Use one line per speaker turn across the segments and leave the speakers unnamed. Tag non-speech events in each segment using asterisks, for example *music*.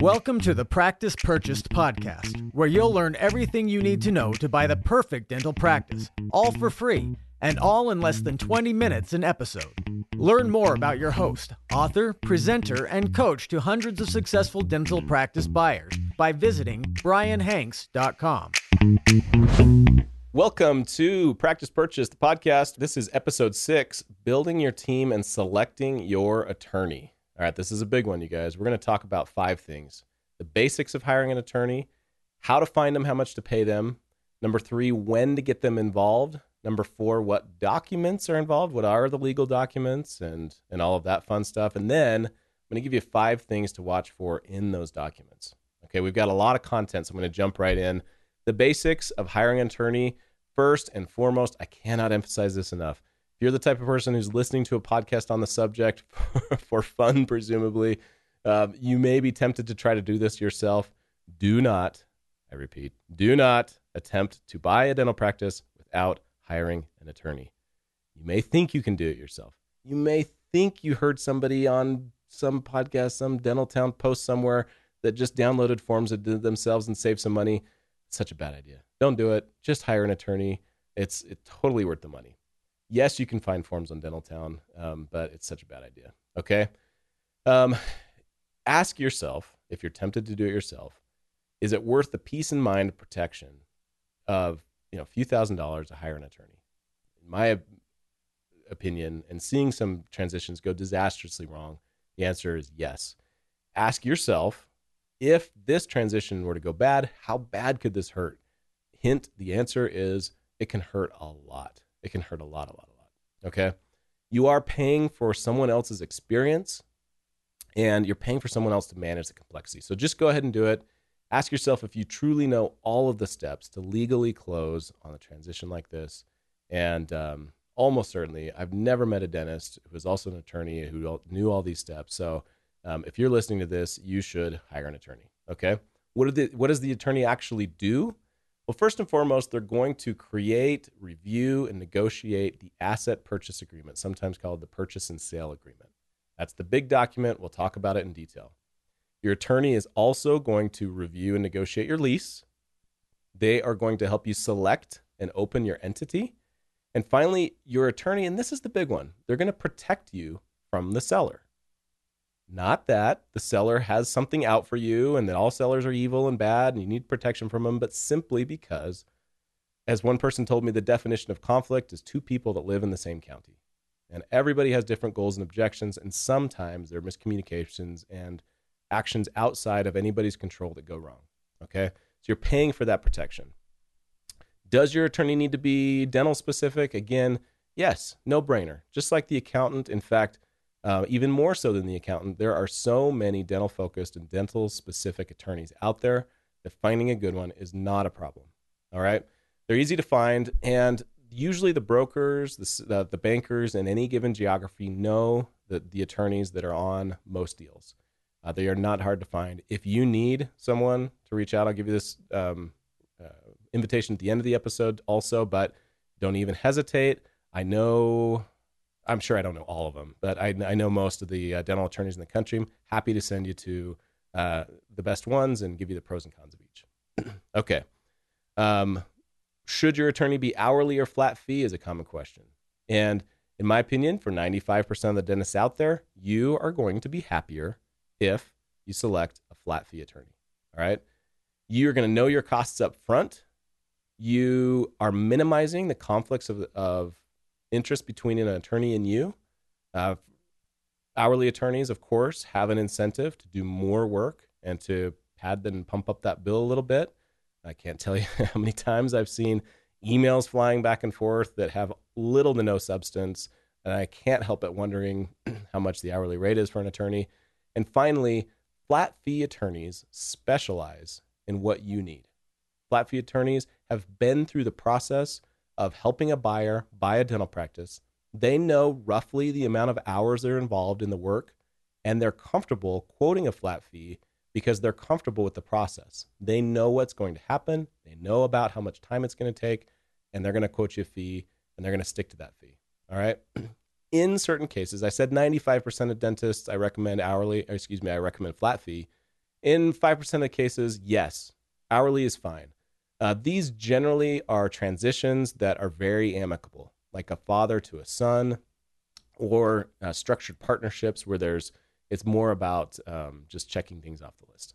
Welcome to the Practice Purchased podcast, where you'll learn everything you need to know to buy the perfect dental practice, all for free, and all in less than 20 minutes an episode. Learn more about your host, author, presenter, and coach to hundreds of successful dental practice buyers by visiting brianhanks.com.
Welcome to Practice Purchase, the podcast. This is episode six Building Your Team and Selecting Your Attorney. All right, this is a big one, you guys. We're going to talk about five things the basics of hiring an attorney, how to find them, how much to pay them. Number three, when to get them involved. Number four, what documents are involved, what are the legal documents, and, and all of that fun stuff. And then I'm going to give you five things to watch for in those documents. Okay, we've got a lot of content, so I'm going to jump right in. The basics of hiring an attorney, first and foremost, I cannot emphasize this enough you're the type of person who's listening to a podcast on the subject *laughs* for fun, presumably, uh, you may be tempted to try to do this yourself. Do not, I repeat, do not attempt to buy a dental practice without hiring an attorney. You may think you can do it yourself. You may think you heard somebody on some podcast, some dental town post somewhere that just downloaded forms and did themselves and saved some money. It's such a bad idea. Don't do it. Just hire an attorney. It's, it's totally worth the money yes, you can find forms on Dental Town, um, but it's such a bad idea. Okay. Um, ask yourself if you're tempted to do it yourself, is it worth the peace and mind protection of you know a few thousand dollars to hire an attorney? In my opinion, and seeing some transitions go disastrously wrong, the answer is yes. Ask yourself if this transition were to go bad, how bad could this hurt? Hint: the answer is it can hurt a lot it can hurt a lot, a lot, a lot. Okay. You are paying for someone else's experience and you're paying for someone else to manage the complexity. So just go ahead and do it. Ask yourself if you truly know all of the steps to legally close on a transition like this. And um, almost certainly, I've never met a dentist who is also an attorney who knew all these steps. So um, if you're listening to this, you should hire an attorney. Okay. What, the, what does the attorney actually do? Well, first and foremost, they're going to create, review, and negotiate the asset purchase agreement, sometimes called the purchase and sale agreement. That's the big document. We'll talk about it in detail. Your attorney is also going to review and negotiate your lease. They are going to help you select and open your entity. And finally, your attorney, and this is the big one, they're going to protect you from the seller. Not that the seller has something out for you and that all sellers are evil and bad and you need protection from them, but simply because, as one person told me, the definition of conflict is two people that live in the same county. And everybody has different goals and objections, and sometimes there are miscommunications and actions outside of anybody's control that go wrong. Okay? So you're paying for that protection. Does your attorney need to be dental specific? Again, yes, no brainer. Just like the accountant. In fact, uh, even more so than the accountant, there are so many dental focused and dental specific attorneys out there that finding a good one is not a problem. All right. They're easy to find. And usually the brokers, the, the bankers in any given geography know the, the attorneys that are on most deals. Uh, they are not hard to find. If you need someone to reach out, I'll give you this um, uh, invitation at the end of the episode also, but don't even hesitate. I know I'm sure I don't know all of them, but I, I know most of the uh, dental attorneys in the country. I'm happy to send you to uh, the best ones and give you the pros and cons of each. *clears throat* okay. Um, should your attorney be hourly or flat fee is a common question. And in my opinion, for 95% of the dentists out there, you are going to be happier if you select a flat fee attorney. All right. You're going to know your costs up front. You are minimizing the conflicts of, of interest between an attorney and you. Uh, hourly attorneys, of course, have an incentive to do more work and to pad and pump up that bill a little bit. I can't tell you *laughs* how many times I've seen emails flying back and forth that have little to no substance. And I can't help but wondering *clears throat* how much the hourly rate is for an attorney. And finally, flat fee attorneys specialize in what you need. Flat fee attorneys have been through the process of helping a buyer buy a dental practice. They know roughly the amount of hours they're involved in the work, and they're comfortable quoting a flat fee because they're comfortable with the process. They know what's going to happen, they know about how much time it's going to take, and they're going to quote you a fee and they're going to stick to that fee. All right. *clears throat* In certain cases, I said 95% of dentists I recommend hourly, excuse me, I recommend flat fee. In 5% of cases, yes, hourly is fine. Uh, these generally are transitions that are very amicable, like a father to a son, or uh, structured partnerships where there's it's more about um, just checking things off the list.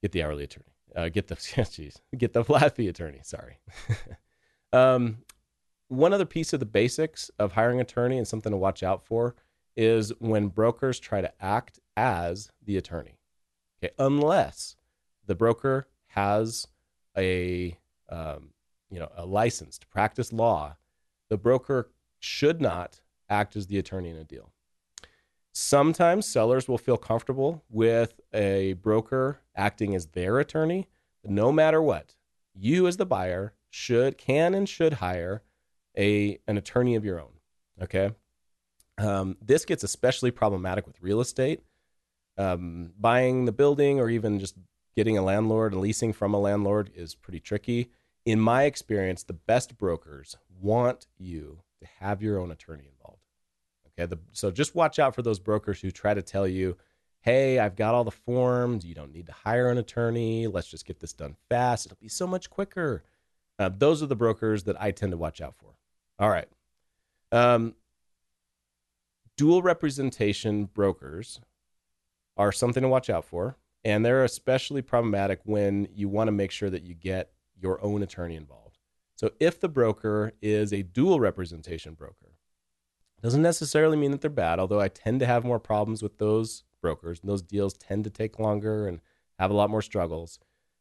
Get the hourly attorney. Uh, get the *laughs* geez, get the flat fee attorney. Sorry. *laughs* um, one other piece of the basics of hiring an attorney and something to watch out for is when brokers try to act as the attorney. Okay, unless the broker has a um, you know a license to practice law, the broker should not act as the attorney in a deal. Sometimes sellers will feel comfortable with a broker acting as their attorney, but no matter what, you as the buyer should can and should hire a an attorney of your own. Okay, um, this gets especially problematic with real estate, um, buying the building, or even just getting a landlord and leasing from a landlord is pretty tricky. In my experience, the best brokers want you to have your own attorney involved. Okay, the, so just watch out for those brokers who try to tell you, "Hey, I've got all the forms. You don't need to hire an attorney. Let's just get this done fast. It'll be so much quicker." Uh, those are the brokers that I tend to watch out for. All right. Um, dual representation brokers are something to watch out for. And they're especially problematic when you want to make sure that you get your own attorney involved. So if the broker is a dual representation broker, doesn't necessarily mean that they're bad, although I tend to have more problems with those brokers. And those deals tend to take longer and have a lot more struggles.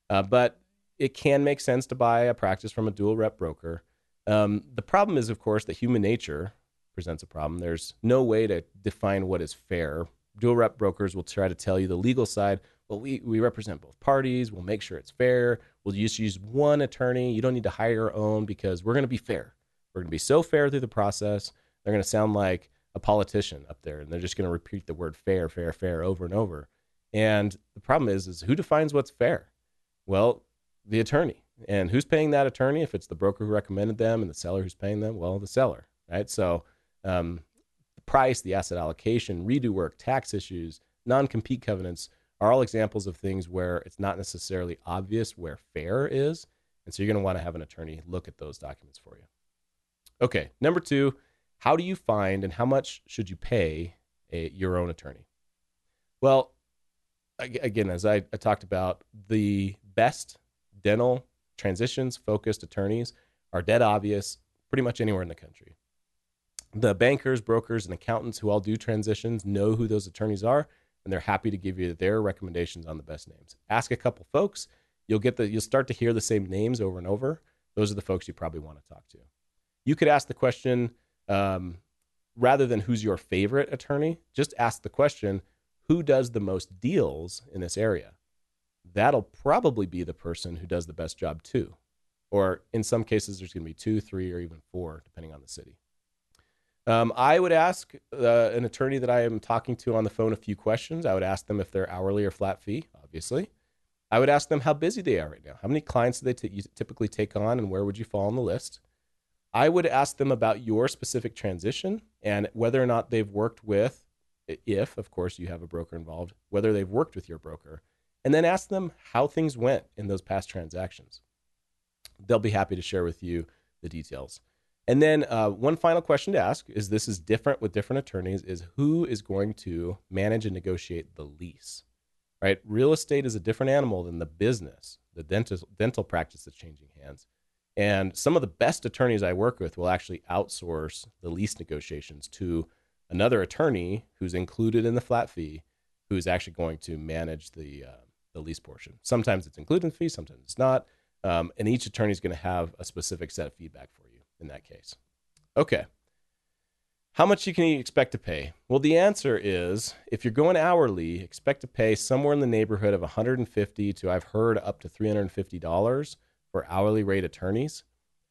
Uh, but it can make sense to buy a practice from a dual rep broker. Um, the problem is, of course, that human nature presents a problem. There's no way to define what is fair. Dual rep brokers will try to tell you the legal side. Well, we, we represent both parties. We'll make sure it's fair. We'll just use one attorney. You don't need to hire your own because we're going to be fair. We're going to be so fair through the process. They're going to sound like a politician up there, and they're just going to repeat the word fair, fair, fair over and over. And the problem is, is who defines what's fair? Well, the attorney. And who's paying that attorney? If it's the broker who recommended them and the seller who's paying them, well, the seller, right? So um, the price, the asset allocation, redo work, tax issues, non compete covenants are all examples of things where it's not necessarily obvious where fair is. And so you're going to want to have an attorney look at those documents for you. Okay, number two, how do you find and how much should you pay a, your own attorney? Well, again, as I, I talked about, the best dental transitions focused attorneys are dead obvious pretty much anywhere in the country. The bankers, brokers, and accountants who all do transitions know who those attorneys are, and they're happy to give you their recommendations on the best names. Ask a couple folks, you'll get the you'll start to hear the same names over and over. Those are the folks you probably want to talk to. You could ask the question um, rather than who's your favorite attorney, just ask the question who does the most deals in this area? That'll probably be the person who does the best job too. Or in some cases, there's going to be two, three, or even four, depending on the city. Um, I would ask uh, an attorney that I am talking to on the phone a few questions. I would ask them if they're hourly or flat fee, obviously. I would ask them how busy they are right now. How many clients do they t- typically take on, and where would you fall on the list? I would ask them about your specific transition and whether or not they've worked with, if, of course, you have a broker involved, whether they've worked with your broker, and then ask them how things went in those past transactions. They'll be happy to share with you the details. And then uh, one final question to ask is this is different with different attorneys is who is going to manage and negotiate the lease, right? Real estate is a different animal than the business, the dental, dental practice that's changing hands. And some of the best attorneys I work with will actually outsource the lease negotiations to another attorney who's included in the flat fee, who is actually going to manage the uh, the lease portion. Sometimes it's included in the fee, sometimes it's not. Um, and each attorney is going to have a specific set of feedback for in that case. Okay. How much you can you expect to pay? Well, the answer is if you're going hourly, expect to pay somewhere in the neighborhood of 150 to I've heard up to $350 for hourly rate attorneys.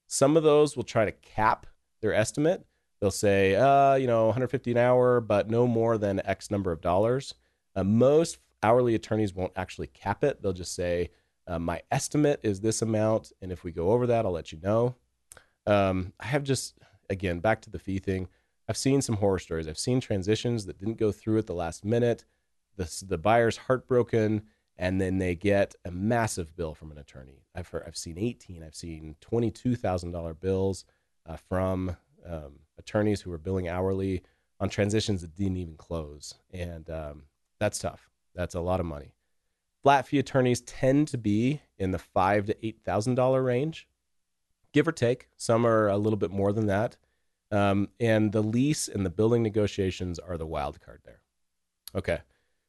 Some of those will try to cap their estimate. They'll say, uh, you know, 150 an hour, but no more than X number of dollars. Uh, most hourly attorneys won't actually cap it. They'll just say, uh, my estimate is this amount, and if we go over that, I'll let you know. Um, I have just, again, back to the fee thing. I've seen some horror stories. I've seen transitions that didn't go through at the last minute. the, the buyer's heartbroken and then they get a massive bill from an attorney. I've heard, I've seen 18, I've seen $22,000 bills uh, from um, attorneys who are billing hourly on transitions that didn't even close. And um, that's tough. That's a lot of money. Flat fee attorneys tend to be in the five to eight thousand dollar range, give or take. Some are a little bit more than that. Um, and the lease and the building negotiations are the wild card there. Okay.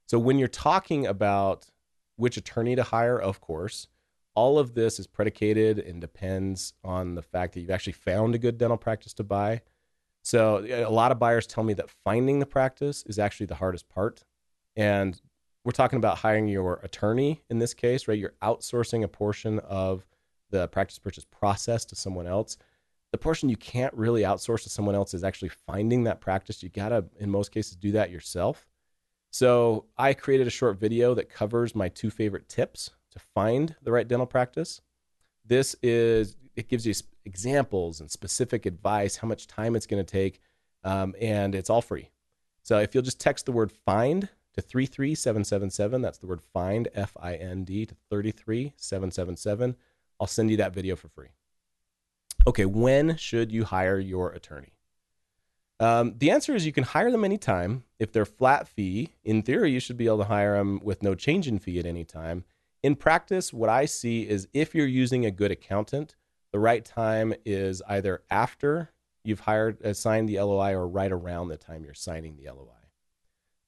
So when you're talking about which attorney to hire, of course, all of this is predicated and depends on the fact that you've actually found a good dental practice to buy. So a lot of buyers tell me that finding the practice is actually the hardest part. And we're talking about hiring your attorney in this case, right? You're outsourcing a portion of the practice purchase process to someone else. The portion you can't really outsource to someone else is actually finding that practice. You got to, in most cases, do that yourself. So I created a short video that covers my two favorite tips to find the right dental practice. This is, it gives you examples and specific advice, how much time it's going to take, um, and it's all free. So if you'll just text the word find to 33777. That's the word find, F I N D, to 33777. I'll send you that video for free. Okay, when should you hire your attorney? Um, the answer is you can hire them anytime. If they're flat fee, in theory, you should be able to hire them with no change in fee at any time. In practice, what I see is if you're using a good accountant, the right time is either after you've hired, uh, signed the LOI, or right around the time you're signing the LOI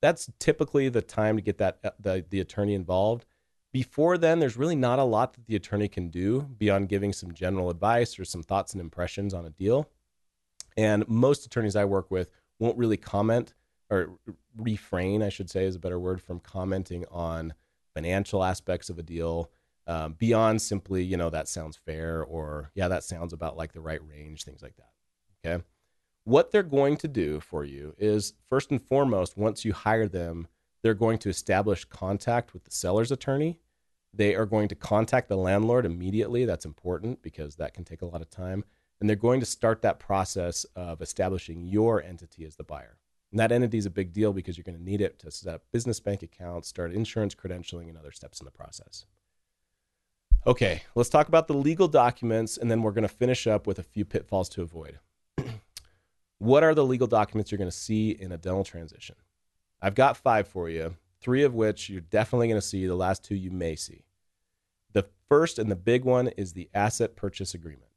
that's typically the time to get that uh, the, the attorney involved. Before then, there's really not a lot that the attorney can do beyond giving some general advice or some thoughts and impressions on a deal. And most attorneys I work with won't really comment or refrain, I should say, is a better word, from commenting on financial aspects of a deal um, beyond simply, you know, that sounds fair or, yeah, that sounds about like the right range, things like that. Okay what they're going to do for you is first and foremost, once you hire them, they're going to establish contact with the seller's attorney. They are going to contact the landlord immediately. That's important because that can take a lot of time. And they're going to start that process of establishing your entity as the buyer. And that entity is a big deal because you're going to need it to set up business bank accounts, start insurance credentialing, and other steps in the process. Okay, let's talk about the legal documents, and then we're going to finish up with a few pitfalls to avoid. *clears throat* What are the legal documents you're going to see in a dental transition? I've got five for you, three of which you're definitely going to see, the last two you may see. The first and the big one is the asset purchase agreement,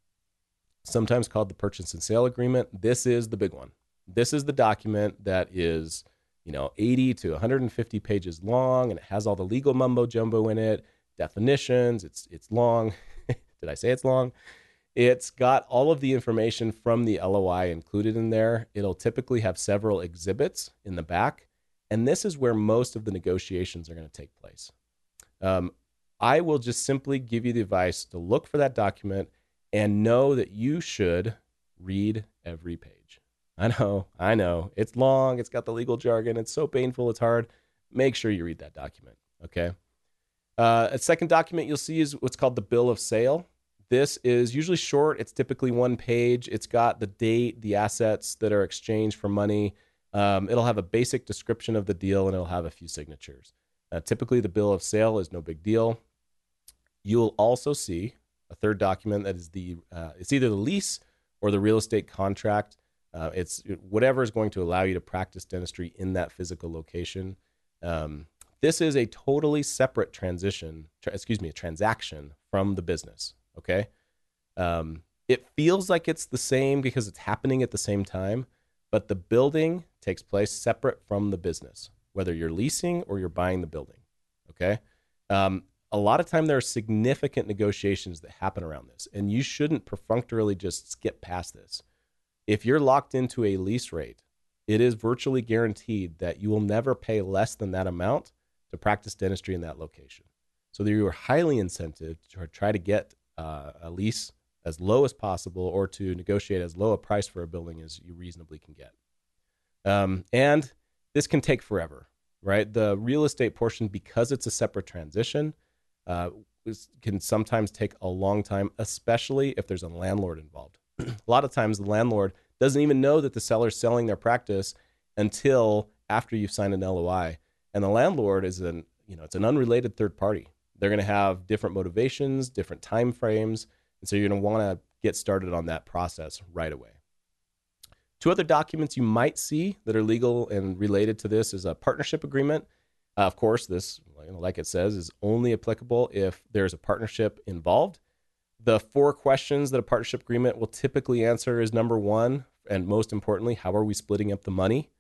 sometimes called the purchase and sale agreement. This is the big one. This is the document that is, you know, 80 to 150 pages long and it has all the legal mumbo jumbo in it, definitions, it's it's long. *laughs* Did I say it's long? It's got all of the information from the LOI included in there. It'll typically have several exhibits in the back. And this is where most of the negotiations are going to take place. Um, I will just simply give you the advice to look for that document and know that you should read every page. *laughs* I know, I know. It's long, it's got the legal jargon, it's so painful, it's hard. Make sure you read that document, okay? Uh, a second document you'll see is what's called the bill of sale. This is usually short. It's typically one page. It's got the date, the assets that are exchanged for money. Um, it'll have a basic description of the deal and it'll have a few signatures. Uh, typically, the bill of sale is no big deal. You'll also see a third document that is the uh, it's either the lease or the real estate contract. Uh, it's whatever is going to allow you to practice dentistry in that physical location. Um, this is a totally separate transition, tra- excuse me, a transaction from the business. Okay. Um, it feels like it's the same because it's happening at the same time, but the building takes place separate from the business, whether you're leasing or you're buying the building. Okay. Um, a lot of time there are significant negotiations that happen around this, and you shouldn't perfunctorily just skip past this. If you're locked into a lease rate, it is virtually guaranteed that you will never pay less than that amount to practice dentistry in that location. So you are highly incentivized to try to get uh, a lease as low as possible or to negotiate as low a price for a building as you reasonably can get. Um, and this can take forever, right? The real estate portion, because it's a separate transition, uh, can sometimes take a long time, especially if there's a landlord involved. *clears throat* a lot of times, the landlord doesn't even know that the seller's selling their practice until after you've signed an LOI. And the landlord is an, you know, it's an unrelated third party. They're going to have different motivations, different time frames, and so you're going to want to get started on that process right away. Two other documents you might see that are legal and related to this is a partnership agreement. Uh, of course, this, like it says, is only applicable if there's a partnership involved. The four questions that a partnership agreement will typically answer is number one, and most importantly, how are we splitting up the money?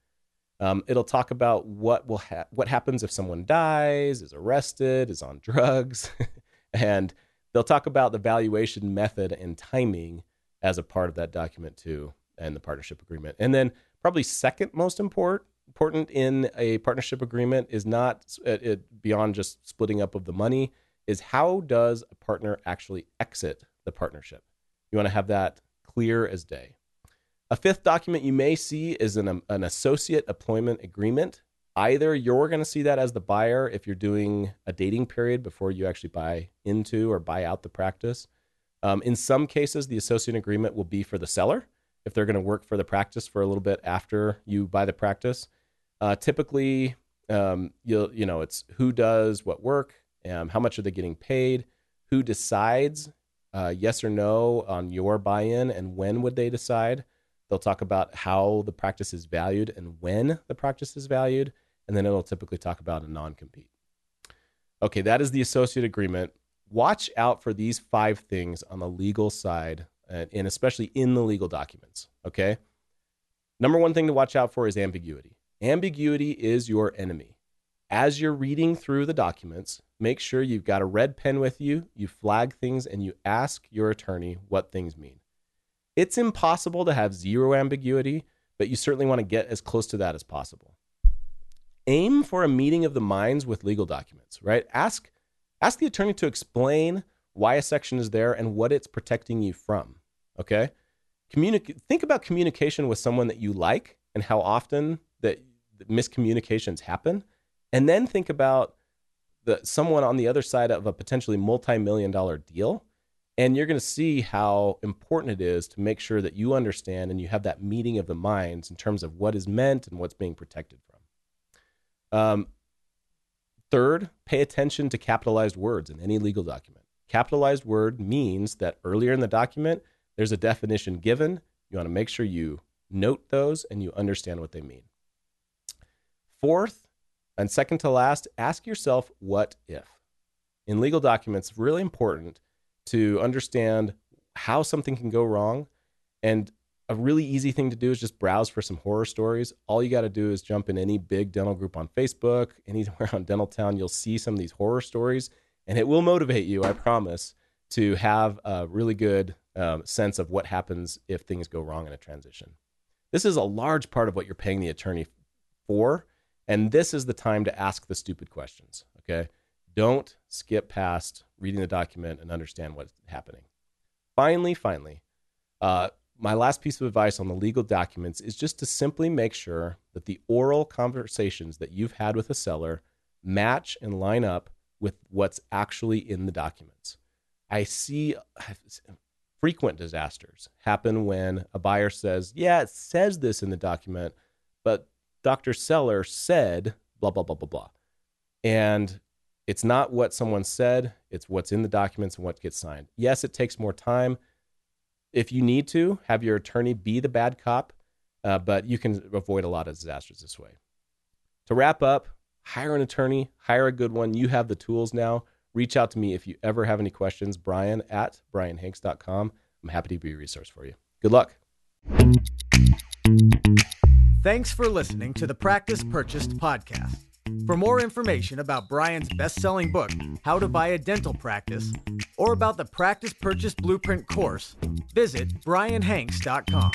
Um, it'll talk about what will ha- what happens if someone dies, is arrested, is on drugs, *laughs* and they'll talk about the valuation method and timing as a part of that document too, and the partnership agreement. And then probably second most important important in a partnership agreement is not it, beyond just splitting up of the money is how does a partner actually exit the partnership you want to have that clear as day a fifth document you may see is an, an associate employment agreement. Either you're going to see that as the buyer if you're doing a dating period before you actually buy into or buy out the practice. Um, in some cases, the associate agreement will be for the seller if they're going to work for the practice for a little bit after you buy the practice. Uh, typically, um, you'll you know it's who does what work, um, how much are they getting paid, who decides uh, yes or no on your buy-in, and when would they decide. They'll talk about how the practice is valued and when the practice is valued, and then it'll typically talk about a non compete. Okay, that is the associate agreement. Watch out for these five things on the legal side, and especially in the legal documents. Okay. Number one thing to watch out for is ambiguity. Ambiguity is your enemy. As you're reading through the documents, make sure you've got a red pen with you, you flag things, and you ask your attorney what things mean. It's impossible to have zero ambiguity, but you certainly want to get as close to that as possible. Aim for a meeting of the minds with legal documents, right? Ask ask the attorney to explain why a section is there and what it's protecting you from. Okay? Communicate think about communication with someone that you like and how often that miscommunications happen. And then think about the someone on the other side of a potentially multi-million dollar deal and you're going to see how important it is to make sure that you understand and you have that meeting of the minds in terms of what is meant and what's being protected from. Um, third, pay attention to capitalized words in any legal document. Capitalized word means that earlier in the document, there's a definition given. You want to make sure you note those and you understand what they mean. Fourth, and second to last, ask yourself, what if? In legal documents, really important to understand how something can go wrong. And a really easy thing to do is just browse for some horror stories. All you got to do is jump in any big dental group on Facebook, *laughs* anywhere on Dental Town. You'll see some of these horror stories, and it will motivate you, I promise, to have a really good um, sense of what happens if things go wrong in a transition. This is a large part of what you're paying the attorney for, and this is the time to ask the stupid questions. Okay. Don't skip past reading the document and understand what's happening. Finally, finally, uh, my last piece of advice on the legal documents is just to simply make sure that the oral conversations that you've had with a seller match and line up with what's actually in the documents. I see frequent disasters happen when a buyer says, Yeah, it says this in the document, but Dr. Seller said blah, blah, blah, blah, blah. And it's not what someone said, it's what's in the documents and what gets signed. Yes, it takes more time. If you need to, have your attorney be the bad cop, uh, but you can avoid a lot of disasters this way. To wrap up, hire an attorney, hire a good one. You have the tools now. Reach out to me if you ever have any questions, Brian at brianhanks.com. I'm happy to be a resource for you. Good luck.
Thanks for listening to the Practice Purchased podcast. For more information about Brian's best selling book, How to Buy a Dental Practice, or about the Practice Purchase Blueprint course, visit brianhanks.com.